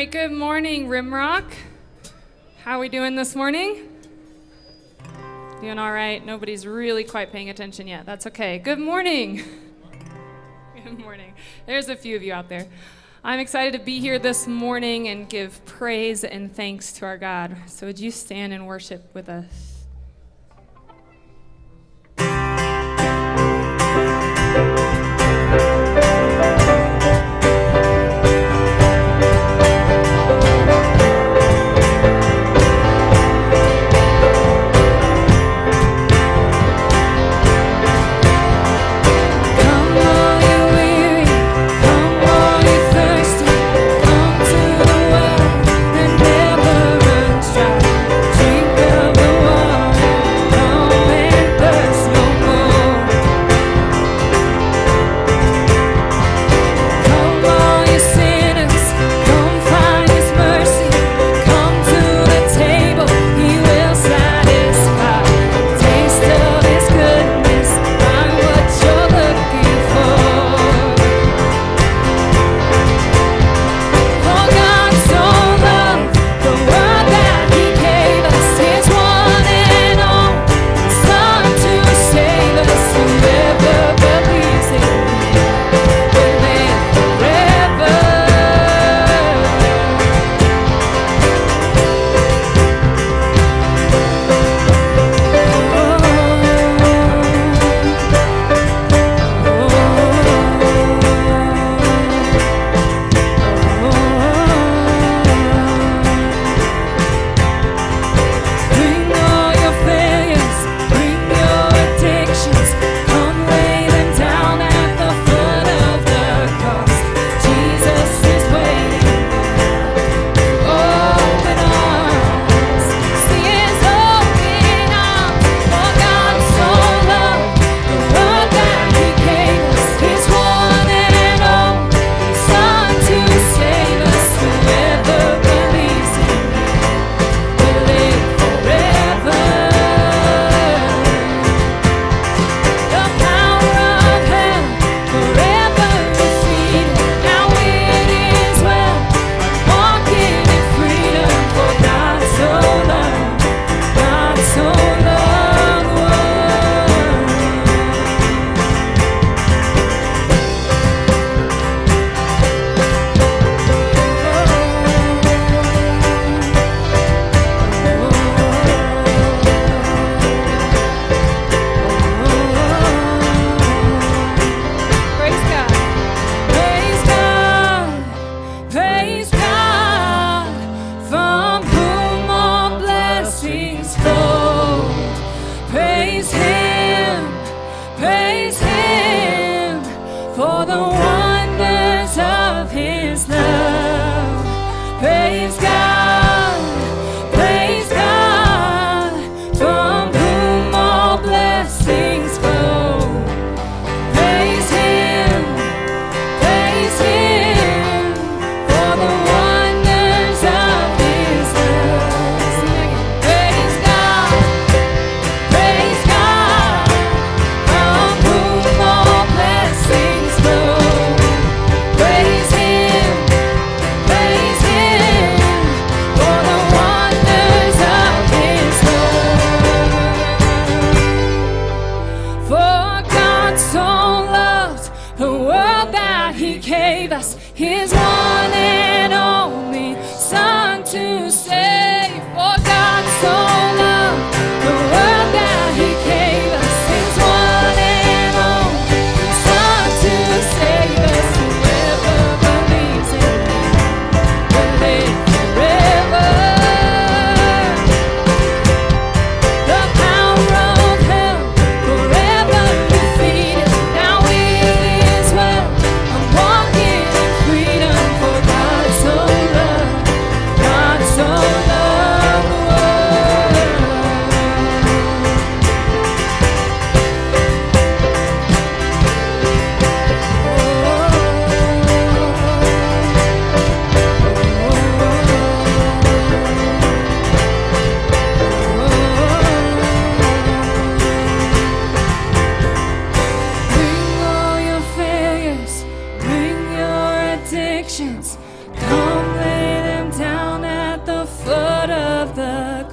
right, good morning, Rimrock. How are we doing this morning? Doing all right. Nobody's really quite paying attention yet. That's okay. Good morning. Good morning. There's a few of you out there. I'm excited to be here this morning and give praise and thanks to our God. So, would you stand and worship with us?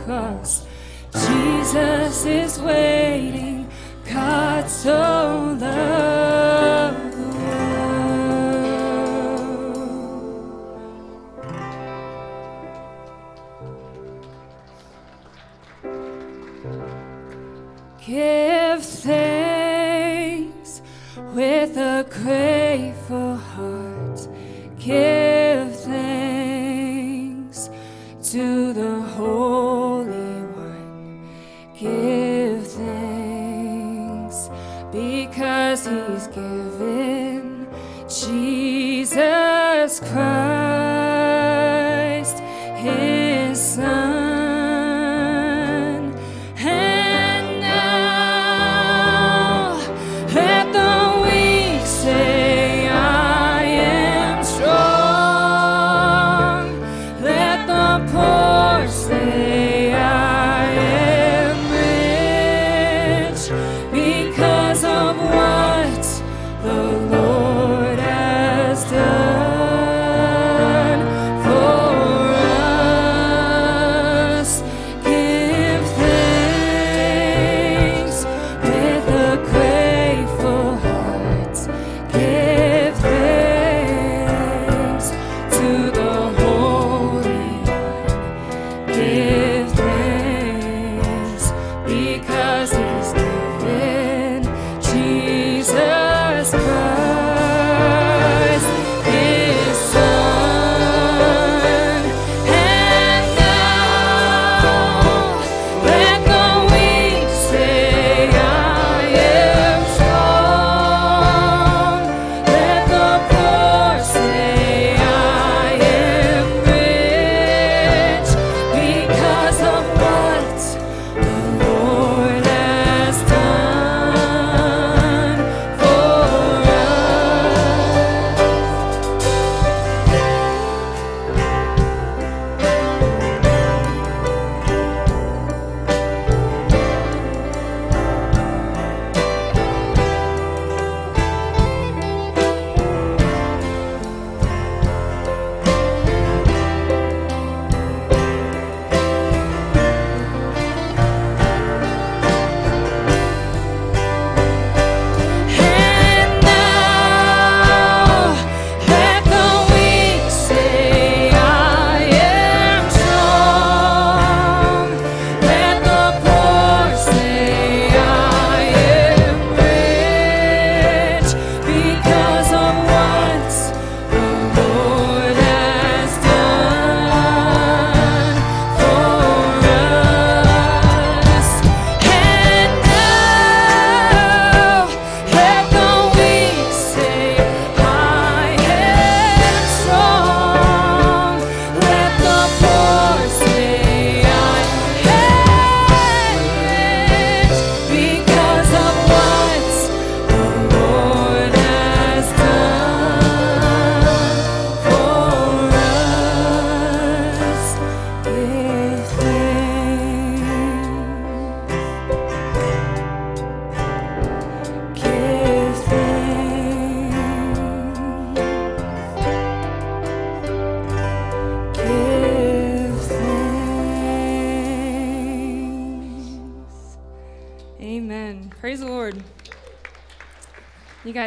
because Jesus is waiting. God so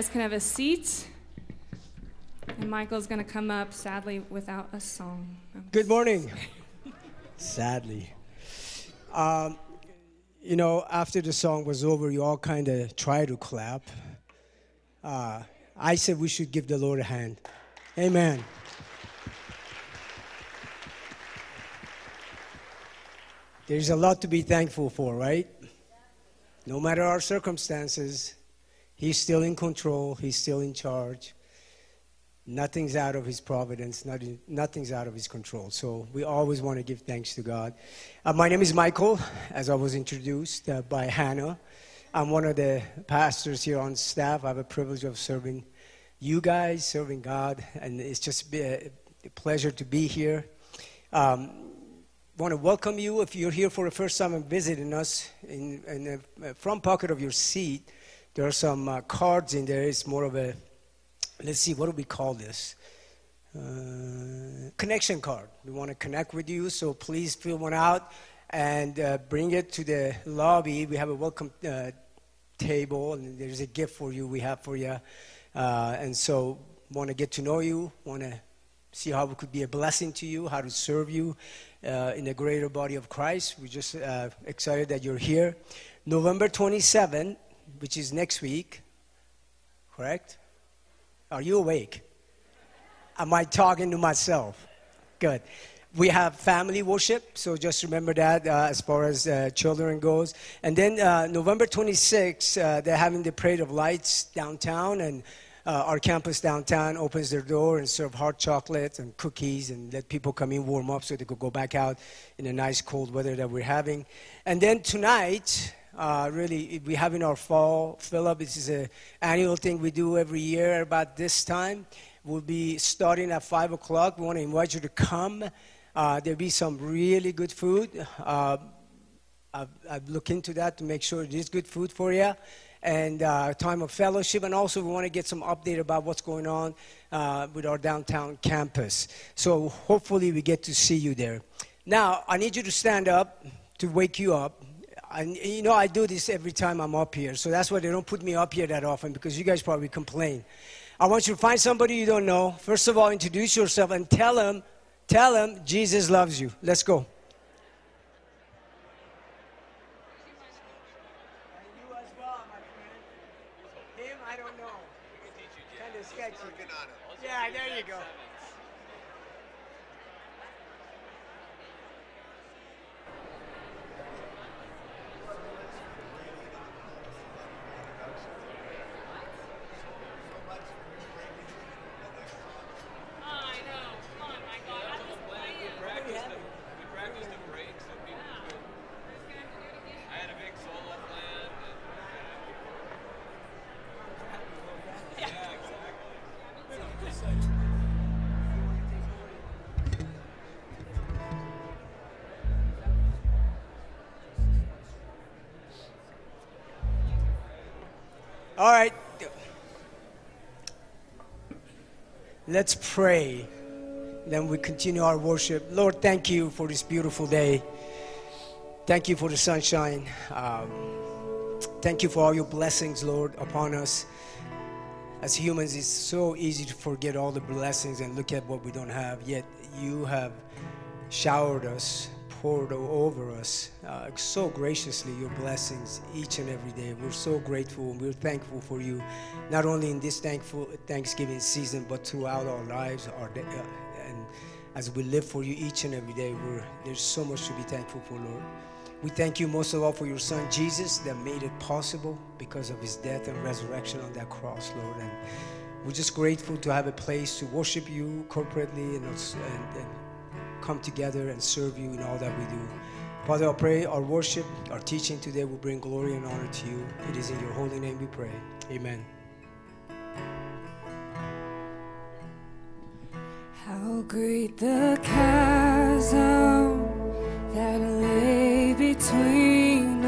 guys can have a seat. And Michael's going to come up, sadly, without a song. Good morning. Sadly. Um, you know, after the song was over, you all kind of tried to clap. Uh, I said we should give the Lord a hand. Amen. There's a lot to be thankful for, right? No matter our circumstances, He's still in control, He's still in charge. Nothing's out of his providence, nothing, nothing's out of his control. So we always want to give thanks to God. Uh, my name is Michael, as I was introduced uh, by Hannah. I'm one of the pastors here on staff. I have a privilege of serving you guys, serving God, and it's just a, pleasure to be here. Um, want to welcome you if you're here for the first time and visiting us. In, in the front pocket of your seat, there are some uh, cards in there. It's more of a let's see, what do we call this? Uh, connection card. We want to connect with you, so please fill one out. and uh, bring it to the lobby. We have a welcome uh, table, and there's a gift for you. We have for you, uh, and so want to get to know you. Want to see how we could be a blessing to you, how to serve you uh, in the greater body of Christ. We're just uh, excited that you're here. November 27, which is next week, correct? Are you awake? Am I talking to myself? Good. We have family worship, so just remember that uh, as far as uh, children goes. And then uh, November 26th, uh, they're having the Parade of Lights downtown, and uh, our campus downtown opens their door and serve hot chocolate and cookies and let people come in, warm up so they could go back out in the nice cold weather that we're having. And then tonight, uh, really, we're having our fall fill up. This is an annual thing we do every year about this time. We'll be starting at 5 o'clock. We want to invite you to come. Uh, there'll be some really good food. Uh, I've, I've looked into that to make sure it is good food for you. And uh, time of fellowship, and also we want to get some update about what's going on uh, with our downtown campus. So hopefully we get to see you there. Now I need you to stand up to wake you up. And you know I do this every time I'm up here, so that's why they don't put me up here that often because you guys probably complain. I want you to find somebody you don't know. First of all, introduce yourself and tell them Tell them Jesus loves you. Let's go. Let's pray. Then we continue our worship. Lord, thank you for this beautiful day. Thank you for the sunshine. Um, thank you for all your blessings, Lord, upon us. As humans, it's so easy to forget all the blessings and look at what we don't have. Yet you have showered us, poured over us uh, so graciously your blessings each and every day. We're so grateful and we're thankful for you, not only in this thankful Thanksgiving season, but throughout our lives. Our day, uh, and as we live for you each and every day, we're, there's so much to be thankful for, Lord. We thank you most of all for your son Jesus that made it possible because of his death and resurrection on that cross, Lord. And we're just grateful to have a place to worship you corporately and, and, and come together and serve you in all that we do. Father, I pray our worship, our teaching today will bring glory and honor to you. It is in your holy name we pray. Amen. How great the chasm that lay between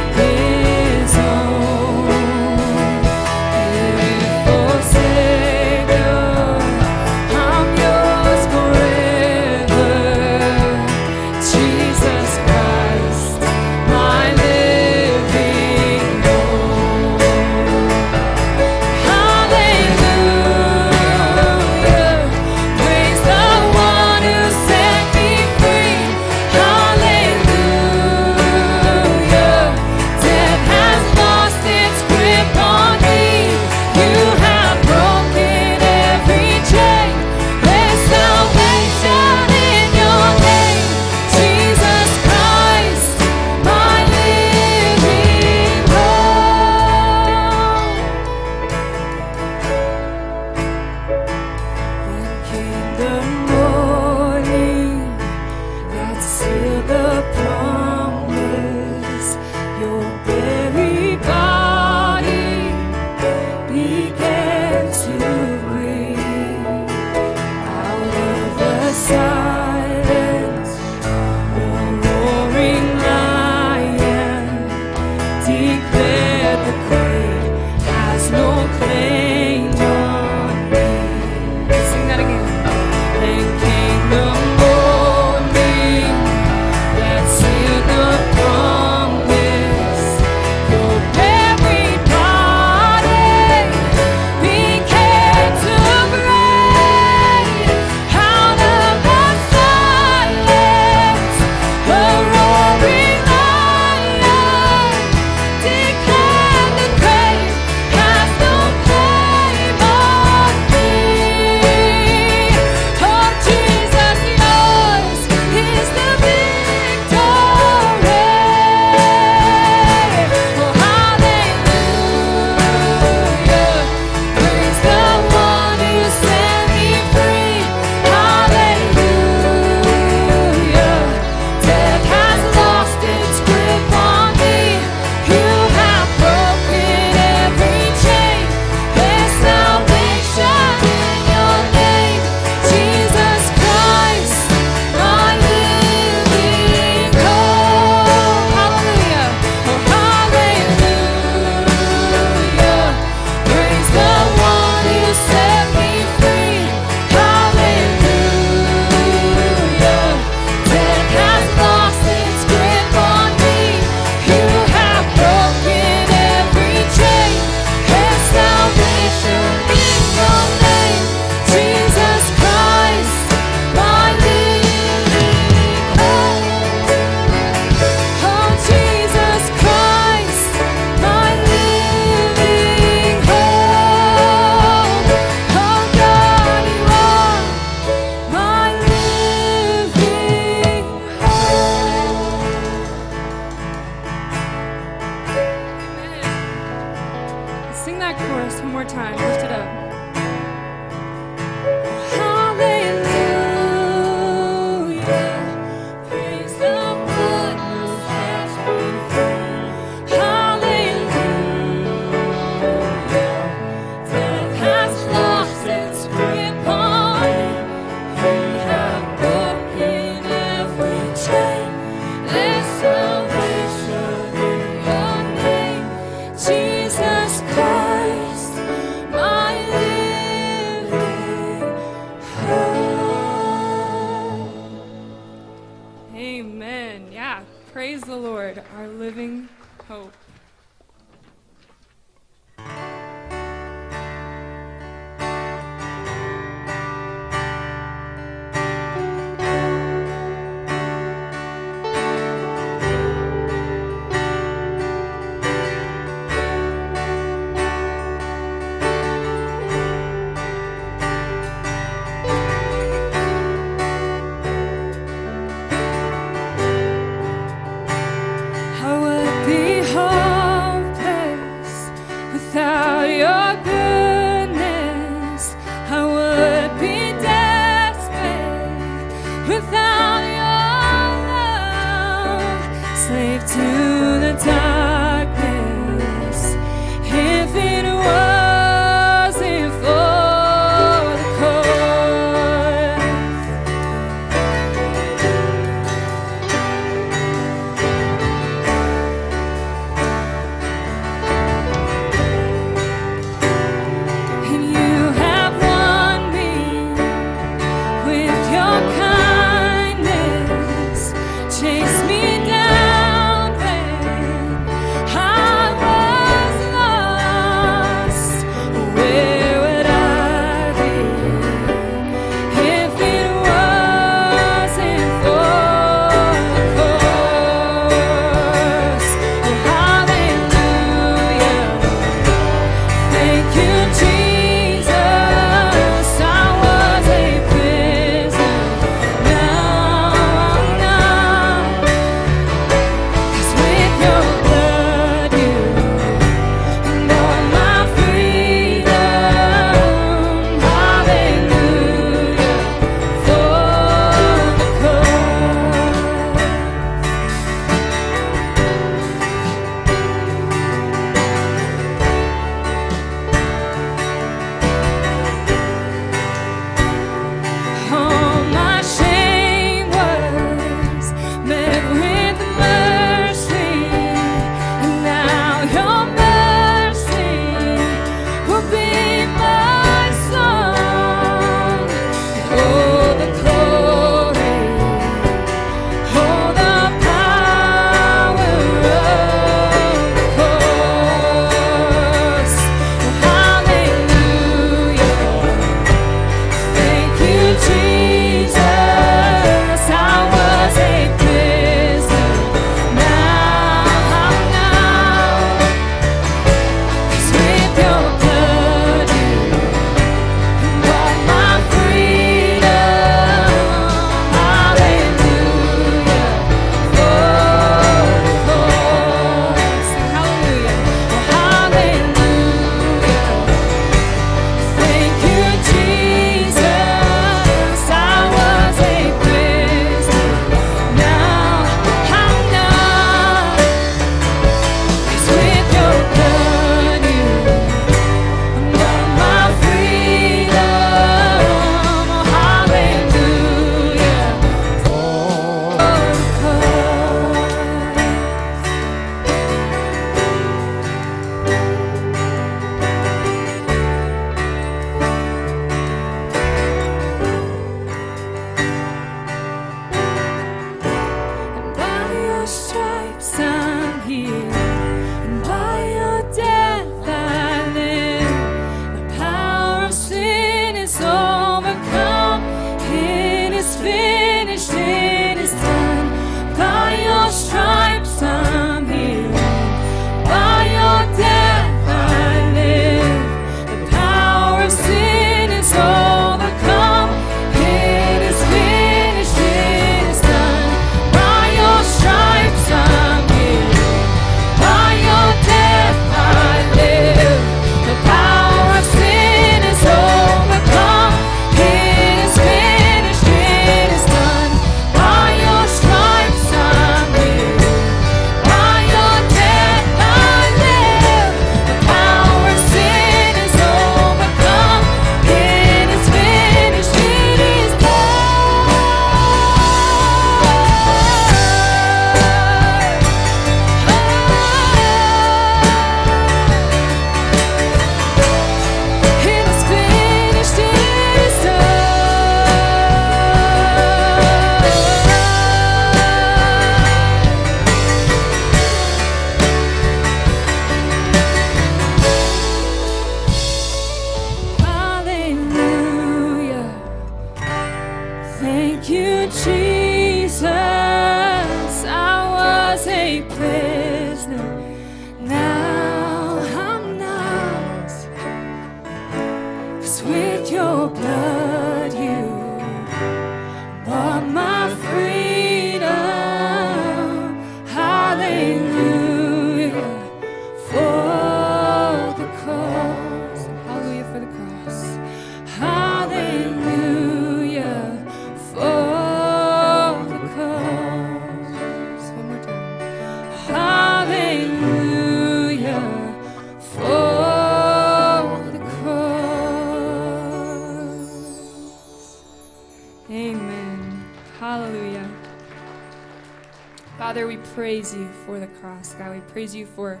praise you for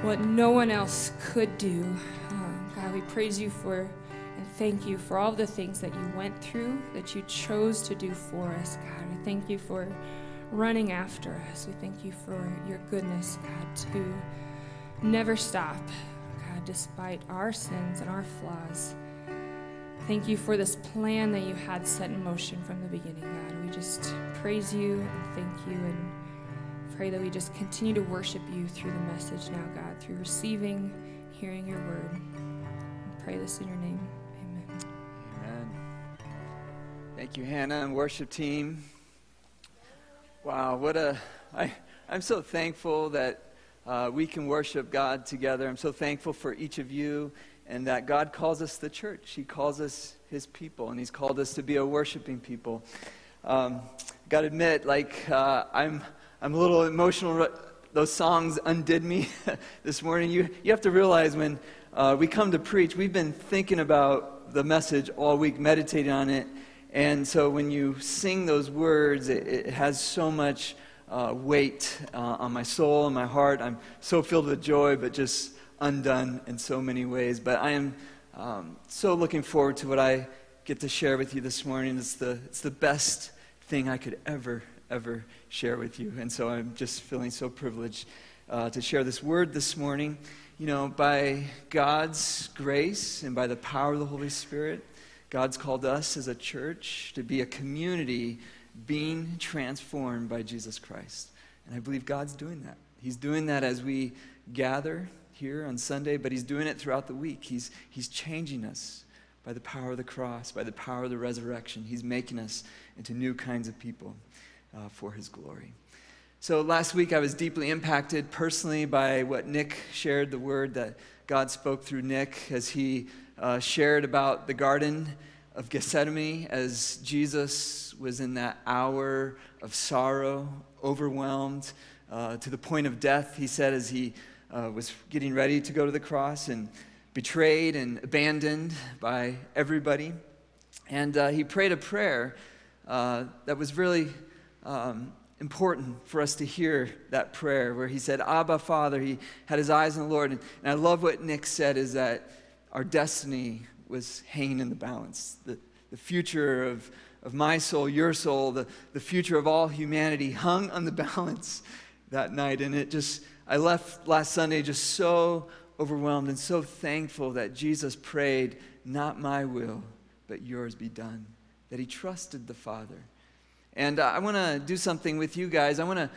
what no one else could do. Um, God, we praise you for and thank you for all the things that you went through, that you chose to do for us. God, we thank you for running after us. We thank you for your goodness, God, to never stop, God, despite our sins and our flaws. Thank you for this plan that you had set in motion from the beginning, God. We just praise you and thank you and pray that we just continue to worship you through the message now, God, through receiving, hearing your word. We pray this in your name. Amen. Amen. Thank you, Hannah and worship team. Wow, what a. I, I'm so thankful that uh, we can worship God together. I'm so thankful for each of you and that God calls us the church. He calls us His people, and He's called us to be a worshiping people. Um, Got to admit, like, uh, I'm, I'm a little emotional. Those songs undid me this morning. You, you have to realize when uh, we come to preach, we've been thinking about the message all week, meditating on it. And so when you sing those words, it, it has so much uh, weight uh, on my soul and my heart. I'm so filled with joy, but just undone in so many ways. But I am um, so looking forward to what I get to share with you this morning. It's the, it's the best thing I could ever, ever share with you. And so I'm just feeling so privileged uh, to share this word this morning. You know, by God's grace and by the power of the Holy Spirit, God's called us as a church to be a community being transformed by Jesus Christ. And I believe God's doing that. He's doing that as we gather here on Sunday, but He's doing it throughout the week. He's, he's changing us by the power of the cross, by the power of the resurrection. He's making us into new kinds of people uh, for His glory. So last week I was deeply impacted personally by what Nick shared, the word that God spoke through Nick as he uh, shared about the Garden of Gethsemane as Jesus was in that hour of sorrow, overwhelmed uh, to the point of death, he said, as he uh, was getting ready to go to the cross and betrayed and abandoned by everybody. And uh, he prayed a prayer uh, that was really um, important for us to hear that prayer where he said, Abba, Father. He had his eyes on the Lord. And, and I love what Nick said is that our destiny was hanging in the balance. The, the future of, of my soul, your soul, the, the future of all humanity hung on the balance that night. And it just, I left last Sunday just so overwhelmed and so thankful that Jesus prayed, Not my will, but yours be done. That he trusted the Father. And uh, I want to do something with you guys. I want to,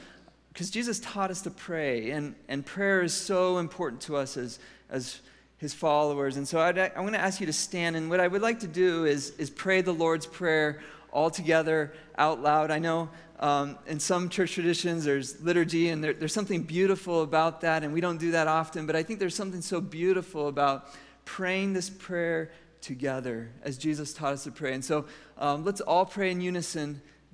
because Jesus taught us to pray, and, and prayer is so important to us as, as his followers. And so I want to ask you to stand. And what I would like to do is, is pray the Lord's Prayer all together out loud. I know um, in some church traditions there's liturgy, and there, there's something beautiful about that, and we don't do that often, but I think there's something so beautiful about praying this prayer together as Jesus taught us to pray. And so um, let's all pray in unison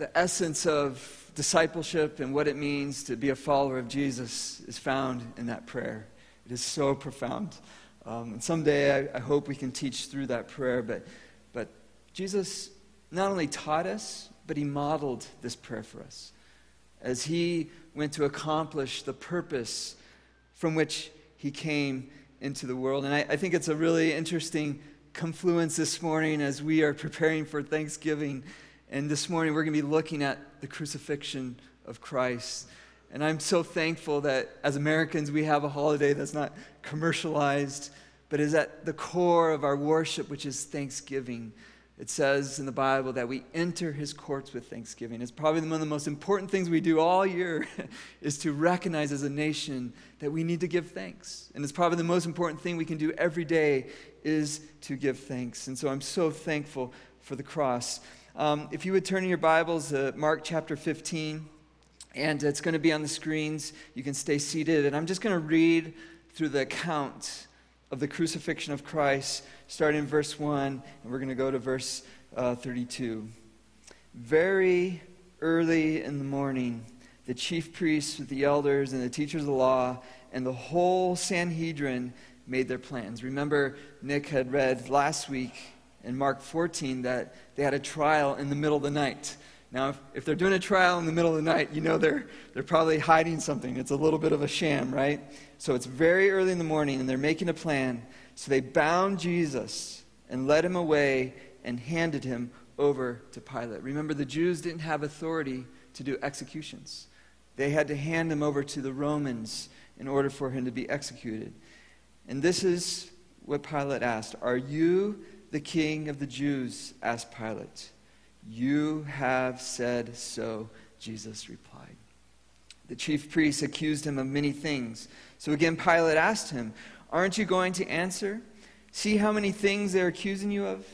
The essence of discipleship and what it means to be a follower of Jesus is found in that prayer. It is so profound. Um, and someday I, I hope we can teach through that prayer. But, but Jesus not only taught us, but he modeled this prayer for us as he went to accomplish the purpose from which he came into the world. And I, I think it's a really interesting confluence this morning as we are preparing for Thanksgiving. And this morning we're going to be looking at the crucifixion of Christ. And I'm so thankful that as Americans we have a holiday that's not commercialized, but is at the core of our worship, which is Thanksgiving. It says in the Bible that we enter his courts with thanksgiving. It's probably one of the most important things we do all year is to recognize as a nation that we need to give thanks. And it's probably the most important thing we can do every day is to give thanks. And so I'm so thankful for the cross. Um, if you would turn in your Bibles, uh, Mark chapter 15, and it's going to be on the screens. You can stay seated, and I'm just going to read through the account of the crucifixion of Christ, starting in verse 1, and we're going to go to verse uh, 32. Very early in the morning, the chief priests with the elders and the teachers of the law and the whole Sanhedrin made their plans. Remember, Nick had read last week in Mark 14 that they had a trial in the middle of the night. Now, if, if they're doing a trial in the middle of the night, you know they're, they're probably hiding something. It's a little bit of a sham, right? So it's very early in the morning, and they're making a plan. So they bound Jesus and led him away and handed him over to Pilate. Remember, the Jews didn't have authority to do executions, they had to hand him over to the Romans in order for him to be executed. And this is what Pilate asked Are you the king of the Jews? asked Pilate. You have said so, Jesus replied. The chief priests accused him of many things. So again, Pilate asked him, Aren't you going to answer? See how many things they're accusing you of?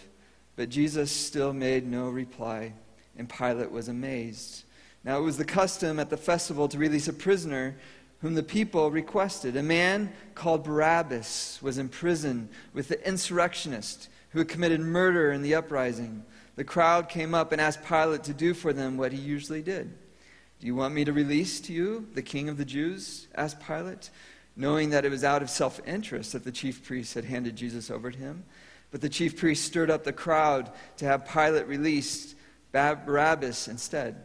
But Jesus still made no reply, and Pilate was amazed. Now it was the custom at the festival to release a prisoner whom the people requested. A man called Barabbas was in prison with the insurrectionist who had committed murder in the uprising. The crowd came up and asked Pilate to do for them what he usually did. Do you want me to release to you the king of the Jews? asked Pilate, knowing that it was out of self interest that the chief priests had handed Jesus over to him. But the chief priests stirred up the crowd to have Pilate release Barabbas instead.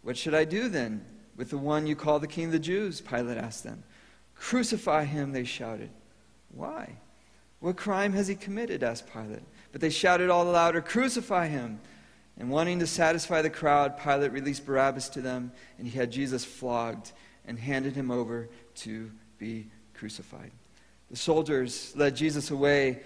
What should I do then with the one you call the king of the Jews? Pilate asked them. Crucify him, they shouted. Why? What crime has he committed? asked Pilate. But they shouted all the louder, Crucify him! And wanting to satisfy the crowd, Pilate released Barabbas to them, and he had Jesus flogged and handed him over to be crucified. The soldiers led Jesus away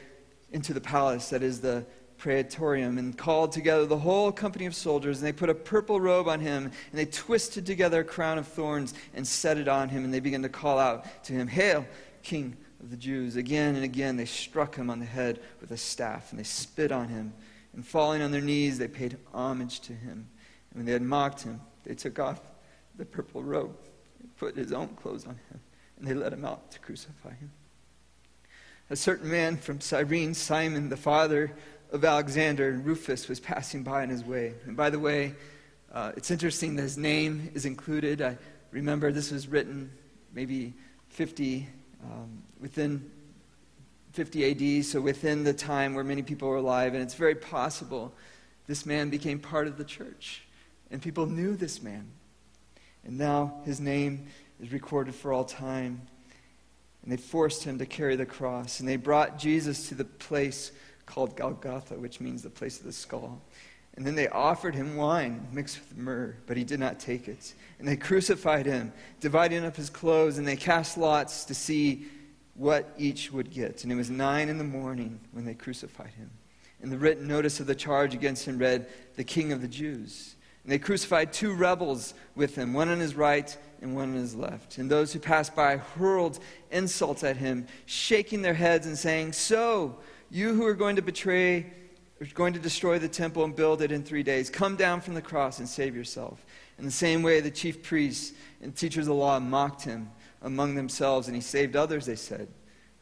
into the palace, that is the praetorium, and called together the whole company of soldiers, and they put a purple robe on him, and they twisted together a crown of thorns and set it on him, and they began to call out to him, Hail, King of the Jews. Again and again they struck him on the head with a staff, and they spit on him. And falling on their knees, they paid homage to him. And when they had mocked him, they took off the purple robe and put his own clothes on him, and they led him out to crucify him. A certain man from Cyrene, Simon, the father of Alexander and Rufus, was passing by on his way. And by the way, uh, it's interesting that his name is included. I remember this was written maybe 50, um, within 50 AD, so within the time where many people were alive, and it's very possible this man became part of the church. And people knew this man. And now his name is recorded for all time. And they forced him to carry the cross. And they brought Jesus to the place called Golgotha, which means the place of the skull. And then they offered him wine mixed with myrrh, but he did not take it. And they crucified him, dividing up his clothes, and they cast lots to see what each would get. And it was nine in the morning when they crucified him. And the written notice of the charge against him read, The King of the Jews. And they crucified two rebels with him, one on his right and one on his left. And those who passed by hurled insults at him, shaking their heads and saying, So, you who are going to betray, are going to destroy the temple and build it in three days, come down from the cross and save yourself. In the same way, the chief priests and teachers of the law mocked him among themselves, and he saved others, they said.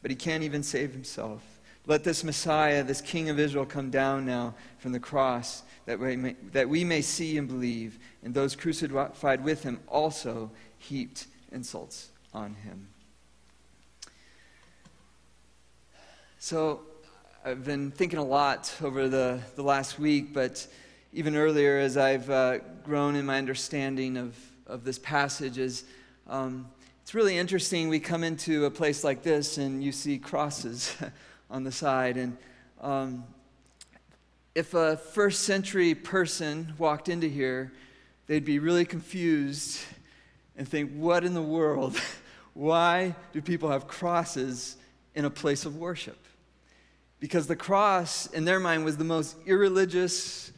But he can't even save himself. Let this Messiah, this King of Israel, come down now from the cross, that we may, that we may see and believe. And those crucified with him also heaped insults on him. So, I've been thinking a lot over the, the last week, but even earlier as I've uh, grown in my understanding of, of this passage, is um, it's really interesting. We come into a place like this and you see crosses on the side. And um, if a first century person walked into here, they'd be really confused and think, what in the world? Why do people have crosses in a place of worship? Because the cross, in their mind, was the most irreligious,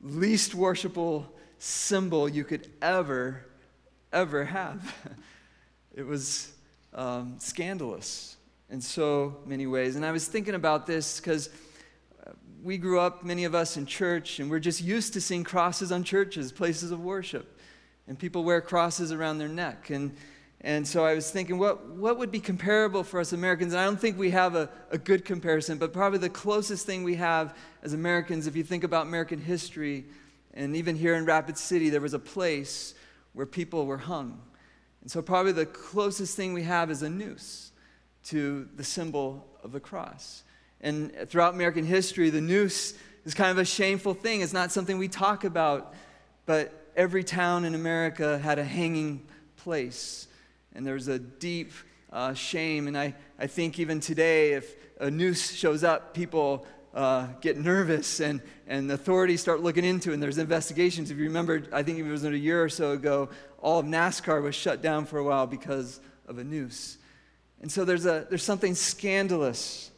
least worshipful symbol you could ever, ever have. It was um, scandalous in so many ways. And I was thinking about this because we grew up, many of us, in church, and we're just used to seeing crosses on churches, places of worship. And people wear crosses around their neck. And, and so I was thinking, what, what would be comparable for us Americans? And I don't think we have a, a good comparison, but probably the closest thing we have as Americans, if you think about American history, and even here in Rapid City, there was a place where people were hung. And so, probably the closest thing we have is a noose to the symbol of the cross. And throughout American history, the noose is kind of a shameful thing. It's not something we talk about, but every town in America had a hanging place. And there's a deep uh, shame. And I, I think even today, if a noose shows up, people uh, get nervous and, and authorities start looking into it. And there's investigations. If you remember, I think it was a year or so ago, all of NASCAR was shut down for a while because of a noose. And so there's, a, there's something scandalous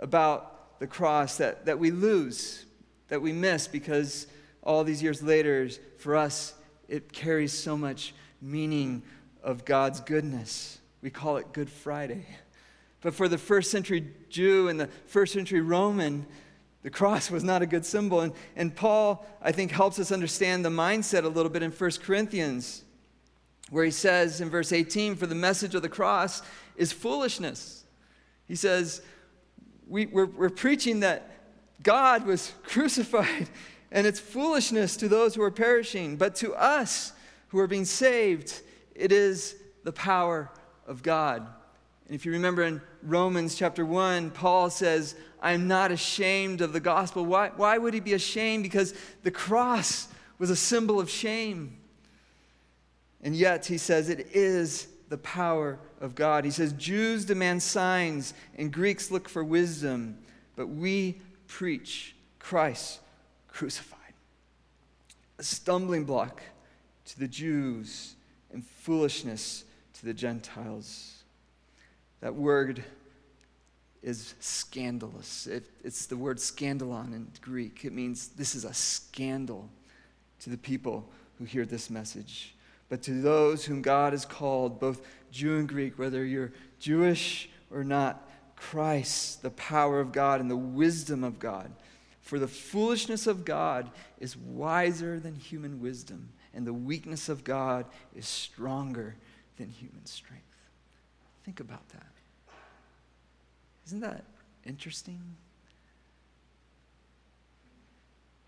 about the cross that, that we lose, that we miss, because all these years later, for us, it carries so much meaning of God's goodness. We call it Good Friday. But for the first century Jew and the first century Roman, the cross was not a good symbol. And, and Paul, I think, helps us understand the mindset a little bit in 1 Corinthians where he says in verse 18, For the message of the cross is foolishness. He says, we, we're, we're preaching that God was crucified, and it's foolishness to those who are perishing, but to us who are being saved, it is the power of God. And if you remember in Romans chapter 1, Paul says, I'm not ashamed of the gospel. Why, why would he be ashamed? Because the cross was a symbol of shame. And yet, he says it is the power of God. He says Jews demand signs and Greeks look for wisdom, but we preach Christ crucified. A stumbling block to the Jews and foolishness to the Gentiles. That word is scandalous. It, it's the word scandalon in Greek. It means this is a scandal to the people who hear this message. But to those whom God has called, both Jew and Greek, whether you're Jewish or not, Christ, the power of God and the wisdom of God. For the foolishness of God is wiser than human wisdom, and the weakness of God is stronger than human strength. Think about that. Isn't that interesting?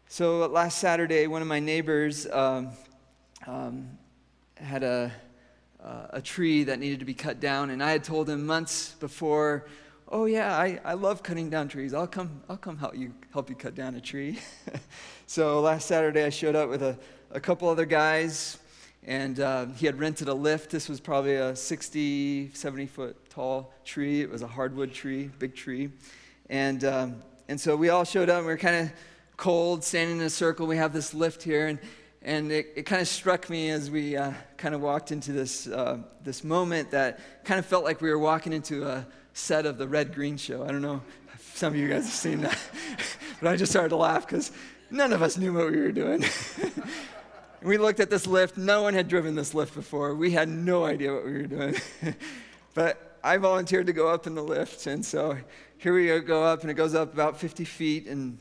So last Saturday, one of my neighbors um, um, had a, uh, a tree that needed to be cut down, and I had told him months before, "Oh yeah, I, I love cutting down trees. I'll come I'll come help you help you cut down a tree." so last Saturday, I showed up with a, a couple other guys, and uh, he had rented a lift. This was probably a 60, 70 foot tall tree. It was a hardwood tree, big tree, and um, and so we all showed up. We were kind of cold, standing in a circle. We have this lift here, and and it, it kind of struck me as we uh, kind of walked into this, uh, this moment that kind of felt like we were walking into a set of the Red Green Show. I don't know if some of you guys have seen that, but I just started to laugh because none of us knew what we were doing. we looked at this lift. No one had driven this lift before. We had no idea what we were doing. but I volunteered to go up in the lift, and so here we go up, and it goes up about 50 feet, and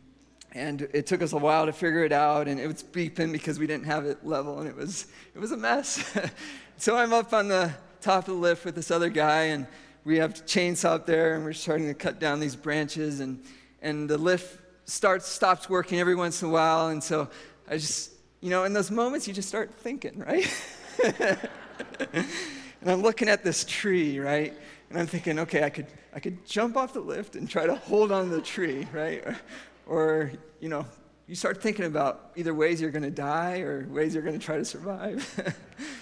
and it took us a while to figure it out and it was beeping because we didn't have it level and it was it was a mess so i'm up on the top of the lift with this other guy and we have chainsaw up there and we're starting to cut down these branches and and the lift starts stops working every once in a while and so i just you know in those moments you just start thinking right? And i'm looking at this tree right? And i'm thinking okay i could i could jump off the lift and try to hold on to the tree right? Or, you know, you start thinking about either ways you're going to die or ways you're going to try to survive.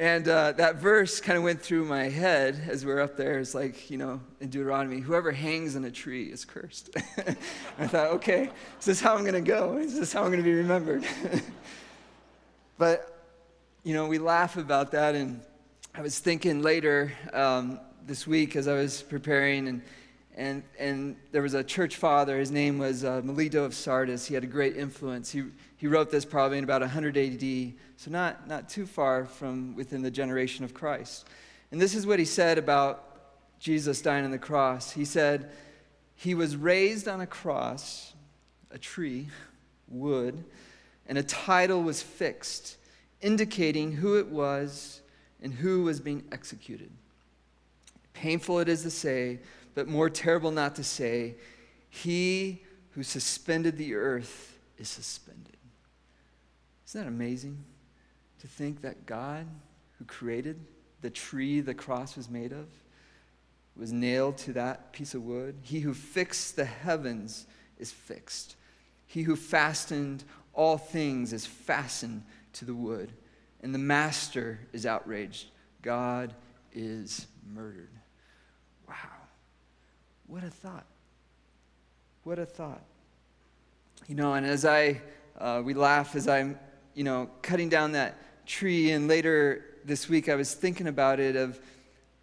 and uh, that verse kind of went through my head as we were up there. It's like, you know, in Deuteronomy, whoever hangs on a tree is cursed. I thought, okay, is this how I'm going to go? Is this how I'm going to be remembered? but, you know, we laugh about that. And I was thinking later um, this week as I was preparing, and, and, and there was a church father. His name was uh, Melito of Sardis. He had a great influence. He, he wrote this probably in about 100 AD, so not, not too far from within the generation of Christ. And this is what he said about Jesus dying on the cross. He said, He was raised on a cross, a tree, wood, and a title was fixed, indicating who it was and who was being executed. Painful it is to say, but more terrible not to say, He who suspended the earth is suspended. Isn't that amazing to think that God, who created the tree the cross was made of, was nailed to that piece of wood? He who fixed the heavens is fixed. He who fastened all things is fastened to the wood. And the master is outraged. God is murdered. What a thought. What a thought. You know, and as I, uh, we laugh as I'm you know, cutting down that tree. And later this week, I was thinking about it of,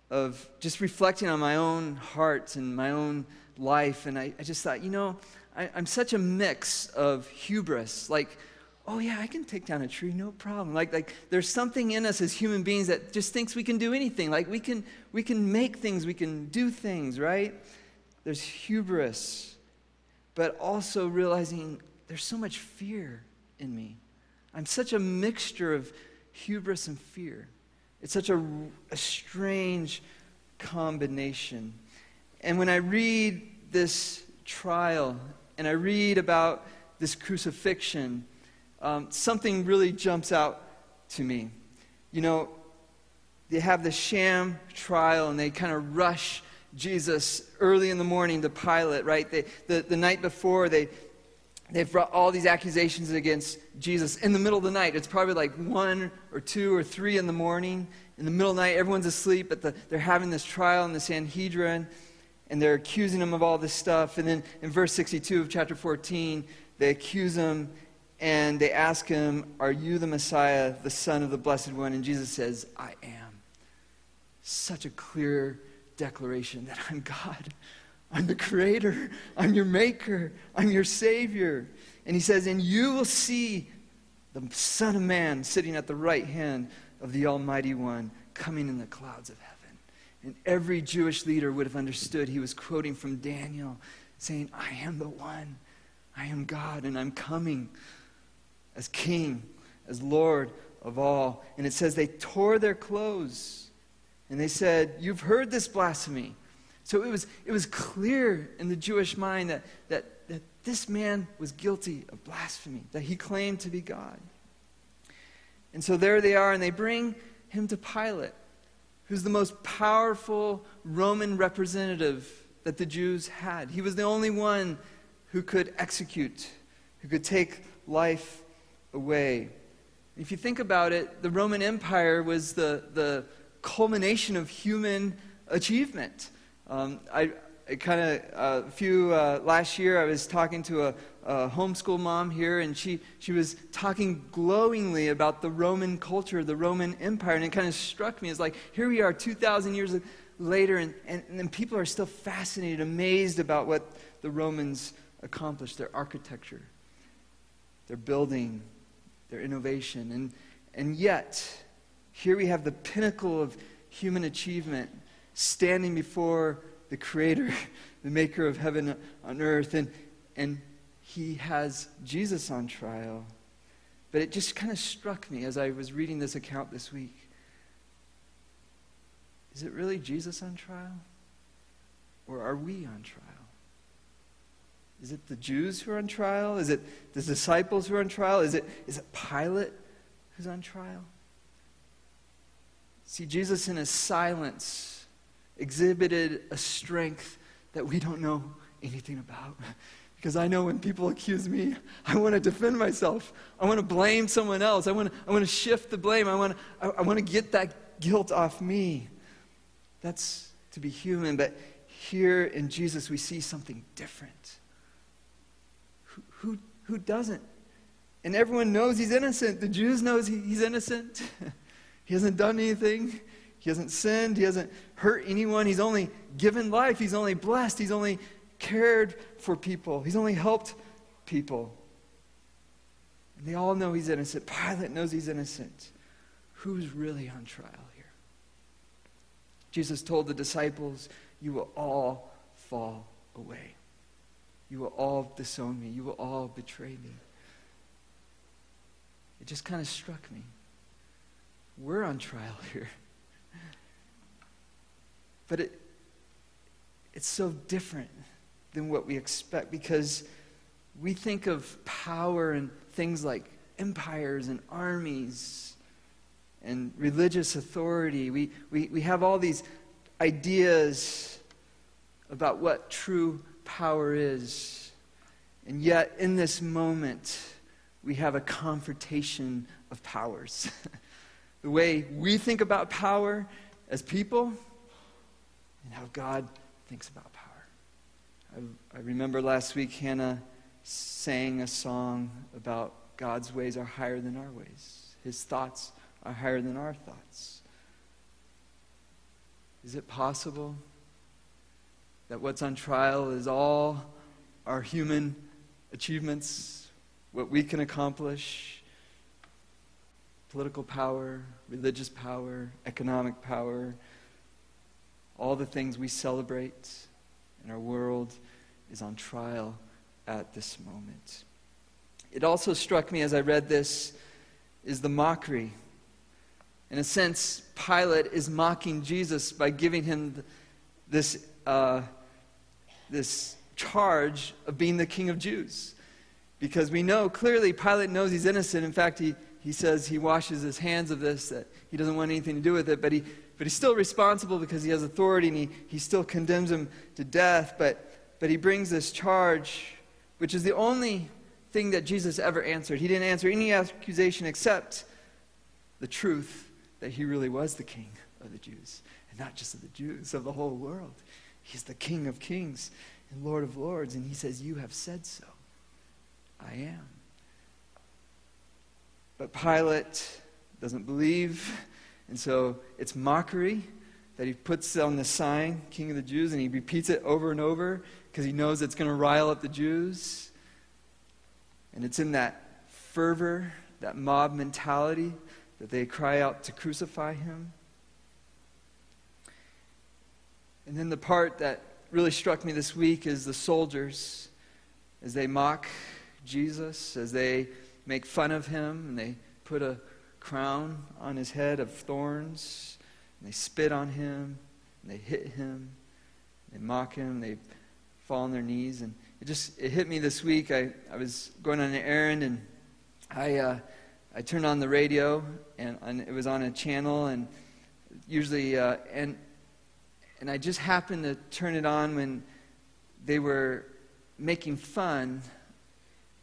of just reflecting on my own heart and my own life. And I, I just thought, you know, I, I'm such a mix of hubris. Like, oh yeah, I can take down a tree, no problem. Like, like there's something in us as human beings that just thinks we can do anything. Like we can, we can make things, we can do things, right? There's hubris, but also realizing there's so much fear in me. I'm such a mixture of hubris and fear. It's such a, a strange combination. And when I read this trial and I read about this crucifixion, um, something really jumps out to me. You know, they have the sham trial and they kind of rush Jesus early in the morning to Pilate, right? They, the, the night before, they, they've brought all these accusations against Jesus in the middle of the night. It's probably like one or two or three in the morning. In the middle of the night, everyone's asleep, but the, they're having this trial in the Sanhedrin, and they're accusing him of all this stuff. And then in verse 62 of chapter 14, they accuse him and they ask him, Are you the Messiah, the Son of the Blessed One? And Jesus says, I am. Such a clear declaration that I'm God. I'm the creator. I'm your maker. I'm your savior. And he says, And you will see the Son of Man sitting at the right hand of the Almighty One coming in the clouds of heaven. And every Jewish leader would have understood he was quoting from Daniel, saying, I am the one. I am God, and I'm coming as King, as Lord of all. And it says they tore their clothes. And they said, You've heard this blasphemy. So it was, it was clear in the Jewish mind that, that, that this man was guilty of blasphemy, that he claimed to be God. And so there they are, and they bring him to Pilate, who's the most powerful Roman representative that the Jews had. He was the only one who could execute, who could take life away. If you think about it, the Roman Empire was the, the culmination of human achievement. Um, I, I kind of, uh, a few, uh, last year, I was talking to a, a, homeschool mom here, and she, she was talking glowingly about the Roman culture, the Roman Empire, and it kind of struck me as like, here we are 2,000 years later, and, and, and people are still fascinated, amazed about what the Romans accomplished their architecture, their building, their innovation. And, and yet, here we have the pinnacle of human achievement standing before the Creator, the Maker of heaven on earth, and, and he has Jesus on trial. But it just kind of struck me as I was reading this account this week. Is it really Jesus on trial? Or are we on trial? Is it the Jews who are on trial? Is it the disciples who are on trial? Is it, is it Pilate who's on trial? See, Jesus in his silence exhibited a strength that we don't know anything about. Because I know when people accuse me, I want to defend myself. I want to blame someone else. I want to, I want to shift the blame. I want to, I, I want to get that guilt off me. That's to be human. But here in Jesus, we see something different. Who, who, who doesn't? And everyone knows he's innocent. The Jews knows he, he's innocent. he hasn't done anything. He hasn't sinned. He hasn't hurt anyone. He's only given life. He's only blessed. He's only cared for people. He's only helped people. And they all know he's innocent. Pilate knows he's innocent. Who's really on trial here? Jesus told the disciples, You will all fall away. You will all disown me. You will all betray me. It just kind of struck me. We're on trial here. But it, it's so different than what we expect because we think of power and things like empires and armies and religious authority. We, we, we have all these ideas about what true power is. And yet, in this moment, we have a confrontation of powers. the way we think about power as people and how God thinks about power. I, I remember last week Hannah sang a song about God's ways are higher than our ways, His thoughts are higher than our thoughts. Is it possible that what's on trial is all our human achievements, what we can accomplish? Political power, religious power, economic power, all the things we celebrate in our world is on trial at this moment. It also struck me as I read this is the mockery. In a sense, Pilate is mocking Jesus by giving him this, uh, this charge of being the king of Jews. Because we know clearly Pilate knows he's innocent. In fact, he, he says he washes his hands of this, that he doesn't want anything to do with it, but, he, but he's still responsible because he has authority and he, he still condemns him to death. But but he brings this charge, which is the only thing that Jesus ever answered. He didn't answer any accusation except the truth that he really was the king of the Jews. And not just of the Jews, of the whole world. He's the king of kings and lord of lords. And he says, You have said so. I am. But Pilate doesn't believe. And so it's mockery that he puts on the sign, King of the Jews, and he repeats it over and over because he knows it's going to rile up the Jews. And it's in that fervor, that mob mentality, that they cry out to crucify him. And then the part that really struck me this week is the soldiers as they mock Jesus, as they make fun of him, and they put a crown on his head of thorns, and they spit on him, and they hit him, they mock him, they fall on their knees. And it just it hit me this week. I, I was going on an errand and I, uh, I turned on the radio and, and, it was on a channel and usually uh, and and I just happened to turn it on when they were making fun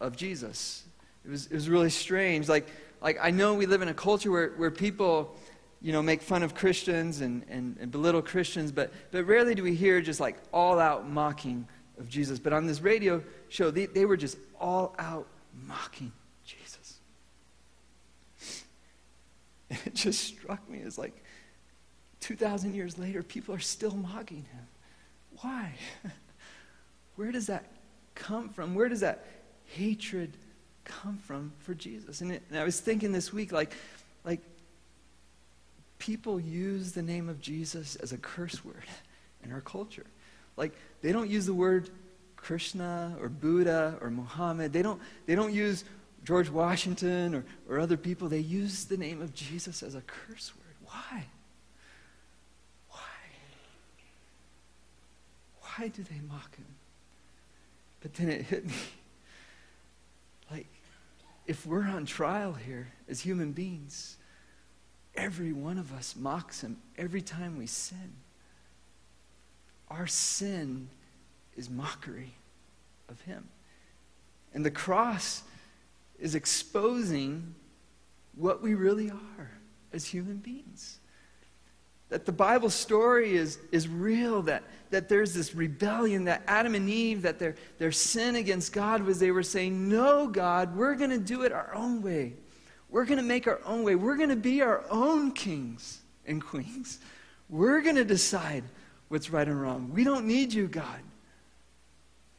of Jesus. It was, it was really strange. Like, like I know we live in a culture where, where people, you know, make fun of Christians and, and, and belittle Christians, but, but rarely do we hear just like all out mocking of Jesus. But on this radio show, they, they were just all out mocking Jesus. And it just struck me as like 2,000 years later, people are still mocking him. Why? Where does that come from? Where does that hatred come from for Jesus? And, it, and I was thinking this week, like, like people use the name of Jesus as a curse word in our culture. Like, they don't use the word Krishna or Buddha or Muhammad. They don't, they don't use George Washington or, or other people. They use the name of Jesus as a curse word. Why? Why? Why do they mock him? But then it hit me. If we're on trial here as human beings, every one of us mocks him every time we sin. Our sin is mockery of Him. And the cross is exposing what we really are as human beings. That the Bible story is, is real, that, that there's this rebellion, that Adam and Eve, that their, their sin against God was they were saying, No, God, we're going to do it our own way. We're going to make our own way. We're going to be our own kings and queens. We're going to decide what's right and wrong. We don't need you, God.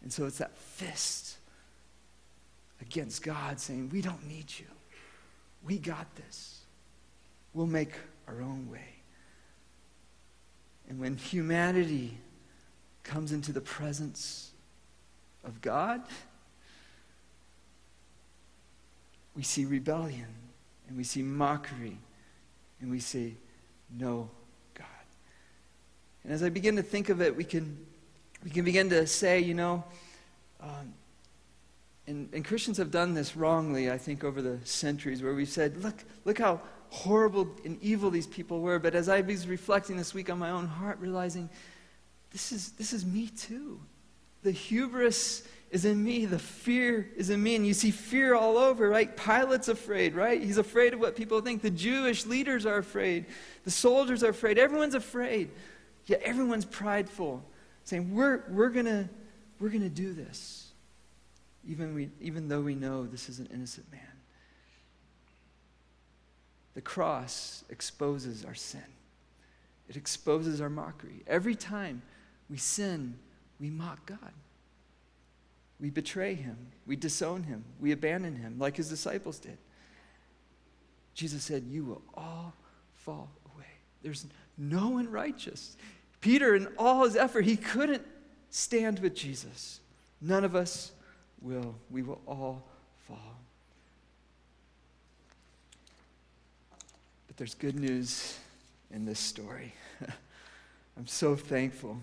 And so it's that fist against God saying, We don't need you. We got this. We'll make our own way. And when humanity comes into the presence of God, we see rebellion and we see mockery and we say, No, God. And as I begin to think of it, we can, we can begin to say, you know, um, and, and Christians have done this wrongly, I think, over the centuries, where we've said, look, look how horrible and evil these people were. But as I was reflecting this week on my own heart, realizing this is, this is me too. The hubris is in me, the fear is in me. And you see fear all over, right? Pilate's afraid, right? He's afraid of what people think. The Jewish leaders are afraid. The soldiers are afraid. Everyone's afraid. Yet everyone's prideful, saying, We're, we're going we're to do this even, we, even though we know this is an innocent man. The cross exposes our sin, it exposes our mockery. Every time we sin, we mock God. We betray him, we disown him, we abandon him, like his disciples did. Jesus said, You will all fall away. There's no one righteous. Peter, in all his effort, he couldn't stand with Jesus. None of us will. We will all fall. But there's good news in this story. I'm so thankful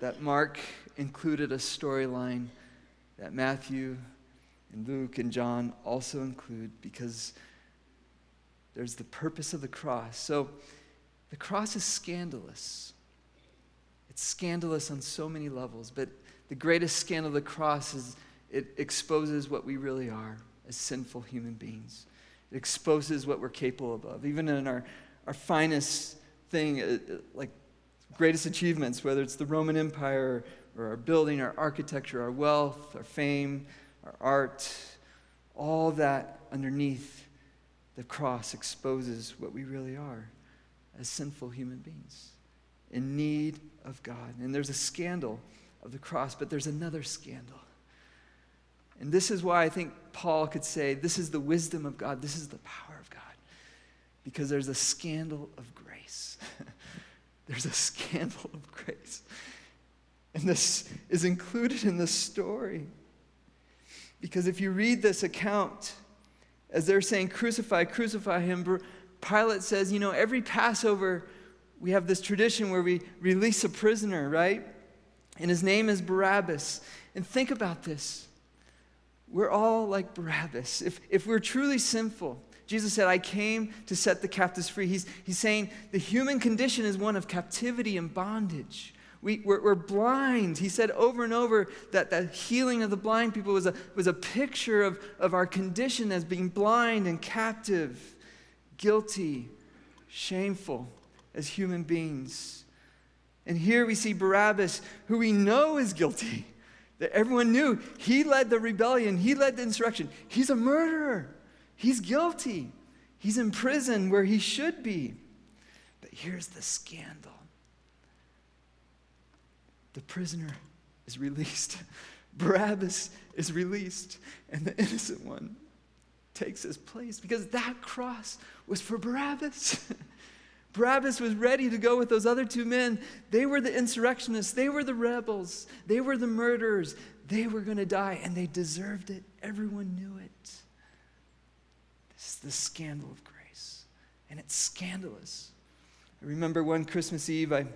that Mark included a storyline that Matthew and Luke and John also include because there's the purpose of the cross. So the cross is scandalous. It's scandalous on so many levels, but the greatest scandal of the cross is it exposes what we really are as sinful human beings. It exposes what we're capable of, even in our, our finest thing, uh, uh, like greatest achievements, whether it's the Roman Empire or our building, our architecture, our wealth, our fame, our art, all that underneath the cross exposes what we really are as sinful human beings in need of God. And there's a scandal of the cross, but there's another scandal and this is why I think Paul could say, This is the wisdom of God, this is the power of God. Because there's a scandal of grace. there's a scandal of grace. And this is included in the story. Because if you read this account, as they're saying, Crucify, crucify him, Pilate says, You know, every Passover, we have this tradition where we release a prisoner, right? And his name is Barabbas. And think about this. We're all like Barabbas. If, if we're truly sinful, Jesus said, I came to set the captives free. He's, he's saying the human condition is one of captivity and bondage. We, we're, we're, blind. He said over and over that the healing of the blind people was a, was a picture of, of our condition as being blind and captive, guilty, shameful as human beings. And here we see Barabbas, who we know is guilty everyone knew he led the rebellion, he led the insurrection. He's a murderer, he's guilty, he's in prison where he should be. But here's the scandal the prisoner is released, Barabbas is released, and the innocent one takes his place because that cross was for Barabbas. Barabbas was ready to go with those other two men. They were the insurrectionists, they were the rebels, they were the murderers. They were going to die, and they deserved it. Everyone knew it. This is the scandal of grace, and it's scandalous. I remember one Christmas Eve, I,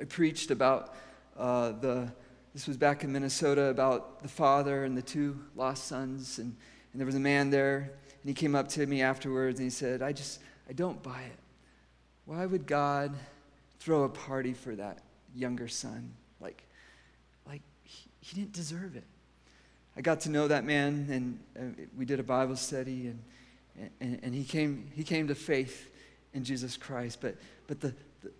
I preached about uh, the, this was back in Minnesota, about the father and the two lost sons. And, and there was a man there, and he came up to me afterwards, and he said, I just, I don't buy it. Why would God throw a party for that younger son? Like, like he, he didn't deserve it. I got to know that man, and uh, we did a Bible study, and, and, and he, came, he came to faith in Jesus Christ. But, but the, the,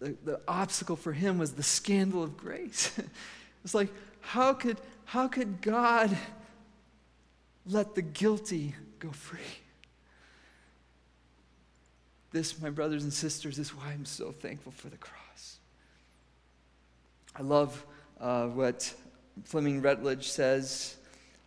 the, the obstacle for him was the scandal of grace. it's like, how could, how could God let the guilty go free? This, my brothers and sisters, is why I'm so thankful for the cross. I love uh, what Fleming Rutledge says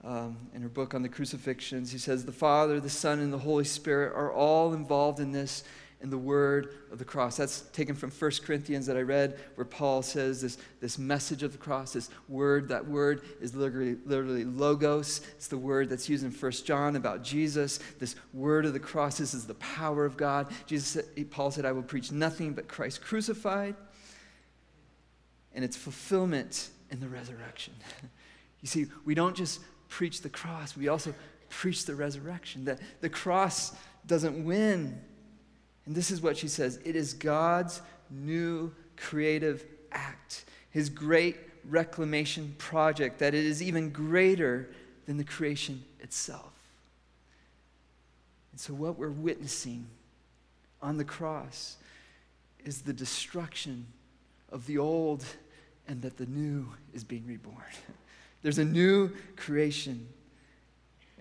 um, in her book on the crucifixions. He says, The Father, the Son, and the Holy Spirit are all involved in this in the word of the cross. That's taken from 1 Corinthians that I read, where Paul says this, this message of the cross, this word, that word is literally, literally logos. It's the word that's used in 1 John about Jesus. This word of the cross, this is the power of God. Jesus Paul said, I will preach nothing but Christ crucified. And its fulfillment in the resurrection. you see, we don't just preach the cross, we also preach the resurrection. That the cross doesn't win and this is what she says it is God's new creative act, his great reclamation project, that it is even greater than the creation itself. And so, what we're witnessing on the cross is the destruction of the old and that the new is being reborn. There's a new creation.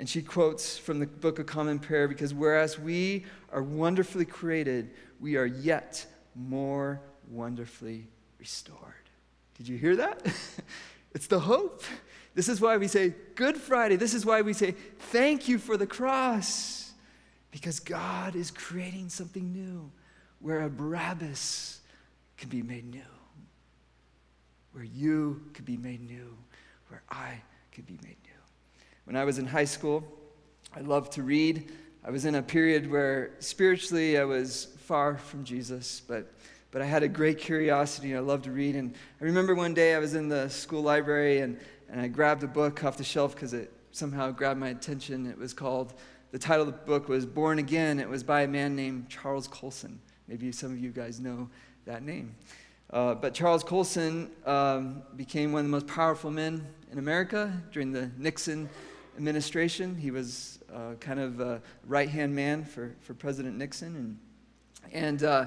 And she quotes from the Book of Common Prayer because whereas we are wonderfully created, we are yet more wonderfully restored. Did you hear that? it's the hope. This is why we say Good Friday. This is why we say thank you for the cross. Because God is creating something new where a Barabbas can be made new, where you could be made new, where I could be made new. When I was in high school, I loved to read. I was in a period where spiritually I was far from Jesus, but, but I had a great curiosity and I loved to read. And I remember one day I was in the school library and, and I grabbed a book off the shelf because it somehow grabbed my attention. It was called, the title of the book was Born Again. It was by a man named Charles Colson. Maybe some of you guys know that name. Uh, but Charles Colson um, became one of the most powerful men in America during the Nixon administration. He was uh, kind of a right hand man for, for President Nixon. And, and, uh,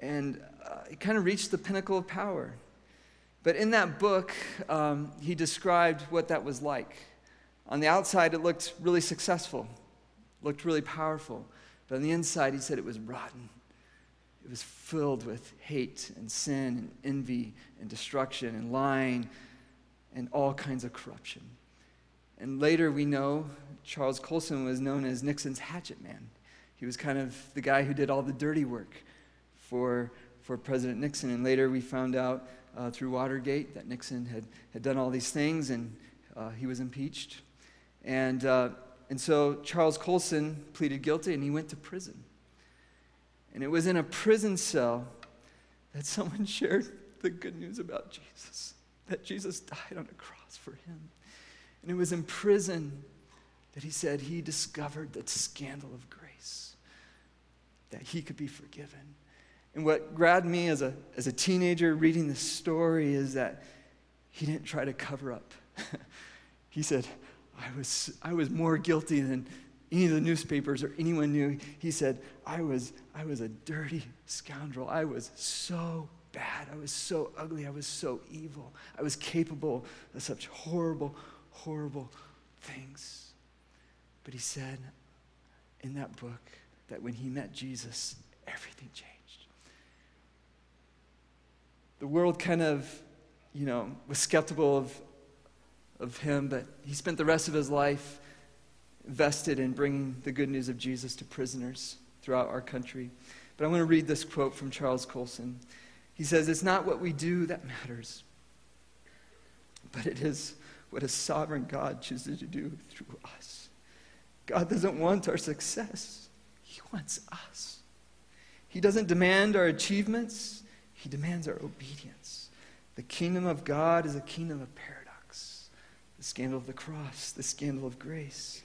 and uh, he kind of reached the pinnacle of power. But in that book, um, he described what that was like. On the outside, it looked really successful, looked really powerful. But on the inside, he said it was rotten. It was filled with hate and sin and envy and destruction and lying and all kinds of corruption. And later we know Charles Colson was known as Nixon's hatchet man. He was kind of the guy who did all the dirty work for, for President Nixon. And later we found out uh, through Watergate that Nixon had, had done all these things and uh, he was impeached. And, uh, and so Charles Colson pleaded guilty and he went to prison. And it was in a prison cell that someone shared the good news about Jesus, that Jesus died on a cross for him. And it was in prison that he said he discovered that scandal of grace, that he could be forgiven. And what grabbed me as a, as a teenager reading this story is that he didn't try to cover up. he said, I was, I was more guilty than any of the newspapers or anyone knew. He said, I was, I was a dirty scoundrel. I was so bad. I was so ugly. I was so evil. I was capable of such horrible, horrible things. But he said in that book that when he met Jesus, everything changed. The world kind of, you know, was skeptical of, of him, but he spent the rest of his life vested in bringing the good news of Jesus to prisoners throughout our country. But I want to read this quote from Charles Colson. He says, It's not what we do that matters, but it is what a sovereign God chooses to do through us. God doesn't want our success, He wants us. He doesn't demand our achievements, He demands our obedience. The kingdom of God is a kingdom of paradox, the scandal of the cross, the scandal of grace,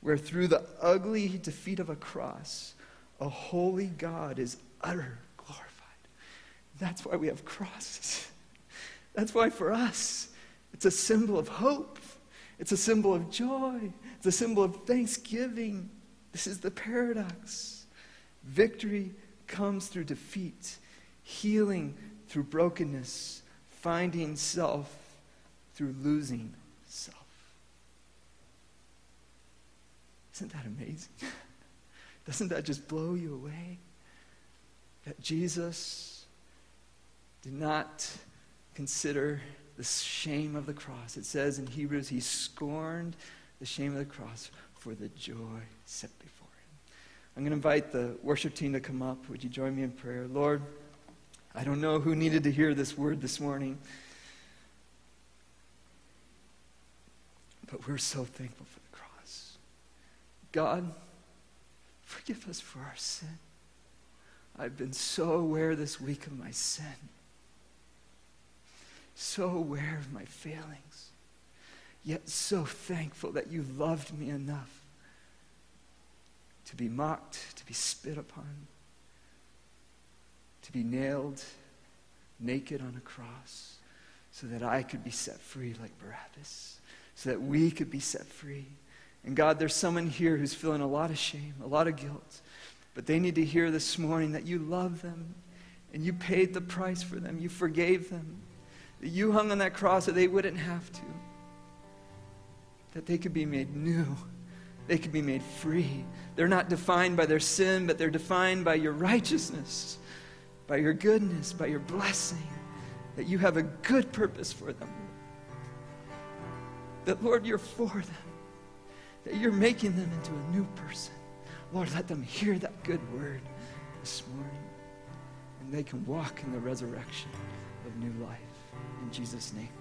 where through the ugly defeat of a cross, a holy God is utter glorified. That's why we have crosses. That's why for us, it's a symbol of hope. It's a symbol of joy. It's a symbol of thanksgiving. This is the paradox. Victory comes through defeat, healing through brokenness, finding self through losing self. Isn't that amazing? Doesn't that just blow you away? That Jesus did not consider the shame of the cross. It says in Hebrews, he scorned the shame of the cross for the joy set before him. I'm going to invite the worship team to come up. Would you join me in prayer? Lord, I don't know who needed to hear this word this morning, but we're so thankful for the cross. God, forgive us for our sin. I've been so aware this week of my sin, so aware of my failings, yet so thankful that you loved me enough to be mocked, to be spit upon, to be nailed naked on a cross, so that I could be set free like Barabbas, so that we could be set free. And God, there's someone here who's feeling a lot of shame, a lot of guilt. But they need to hear this morning that you love them and you paid the price for them. You forgave them. That you hung on that cross that they wouldn't have to. That they could be made new. They could be made free. They're not defined by their sin, but they're defined by your righteousness, by your goodness, by your blessing. That you have a good purpose for them. That, Lord, you're for them. That you're making them into a new person. Lord, let them hear that good word this morning. And they can walk in the resurrection of new life. In Jesus' name.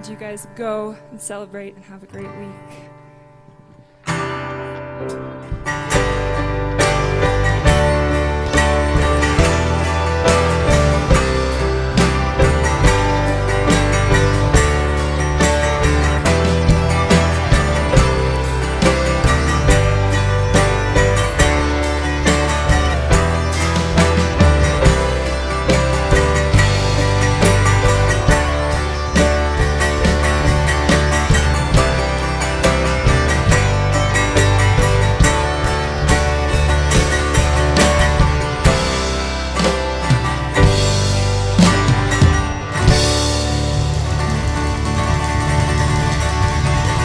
and you guys go and celebrate and have a great